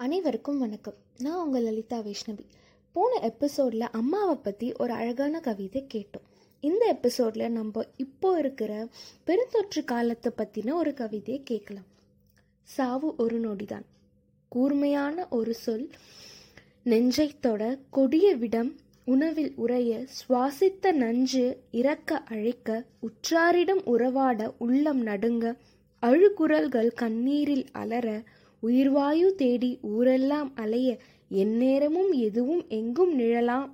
அனைவருக்கும் வணக்கம். நான் உங்கள் லலிதா வைஷ்ணவி. போன எபிசோடில் அம்மாவை பற்றி ஒரு அழகான கவிதை கேட்டோம். இந்த எபிசோடில் நம்ம இப்போ இருக்கிற பெருந்தொற்று காலத்தை பற்றின ஒரு கவிதையை கேட்கலாம். சாவு ஒரு நொடிதான். கூர்மையான ஒரு சொல். நெஞ்சை தொட கொடிய விடம். உணவில் உறைய சுவாசித்த நஞ்சு இறக்க அழைக்க. உற்றாரிடம் உறவாட உள்ளம் நடுங்க. அழுகுரல்கள் கண்ணீரில் அலற. உயிர்வாயு தேடி ஊரெல்லாம் அலைய எந்நேரமும் எதுவும் எங்கும் நிழலாம்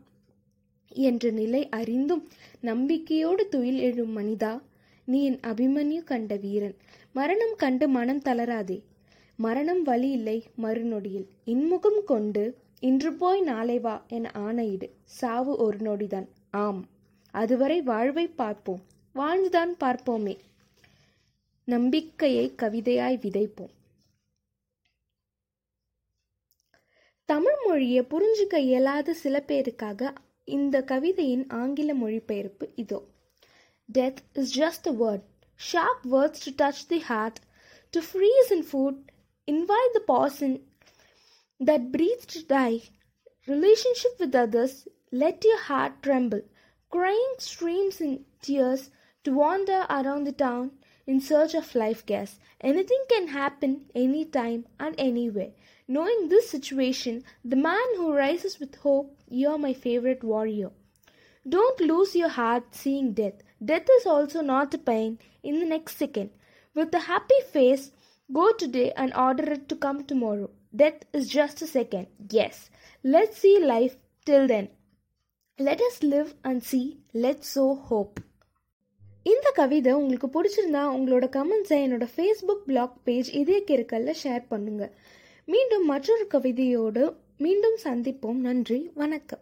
என்ற நிலை அறிந்தும் நம்பிக்கையோடு துயில் எழும் மனிதா நீ என் அபிமன்யு கண்ட வீரன். மரணம் கண்டு மனம் தளராதே. மரணம் வழி இல்லை மறுநொடியில். இன்முகம் கொண்டு இன்று போய் நாளை வா என ஆணையிடு. சாவு ஒரு நொடிதான். ஆம். அதுவரை வாழ்வை பார்ப்போம். வாழ்ந்துதான் பார்ப்போமே. நம்பிக்கையை கவிதையாய் விதைப்போம். தமிழ் மொழியை புரிஞ்சுக்க இயலாத சில பேருக்காக இந்த கவிதையின் ஆங்கில மொழிபெயர்ப்பு இதோ Death is just a word, sharp words to touch the heart, to freeze in food, invite the poison that breathes to die. Relationship with others, let your heart tremble. Crying streams in tears to wander around the town in search of life gas. Anything can happen anytime and anywhere. Knowing this situation, the man who rises with hope, you're my favorite warrior. Don't lose your heart seeing death. Death is also not a pain in the next second. With a happy face, go today and order it to come tomorrow. Death is just a second. Yes. Let's see life till then. Let us live and see. Let's sow hope. இந்த கவிதை உங்களுக்கு பிடிச்சிருந்தா உங்களோட கமெண்ட்ஸை என்னோட Facebook black page இதே கிருக்கல்ல share பண்ணுங்க. மீண்டும் மற்றொரு கவிதையோடு மீண்டும் சந்திப்போம். நன்றி. வணக்கம்.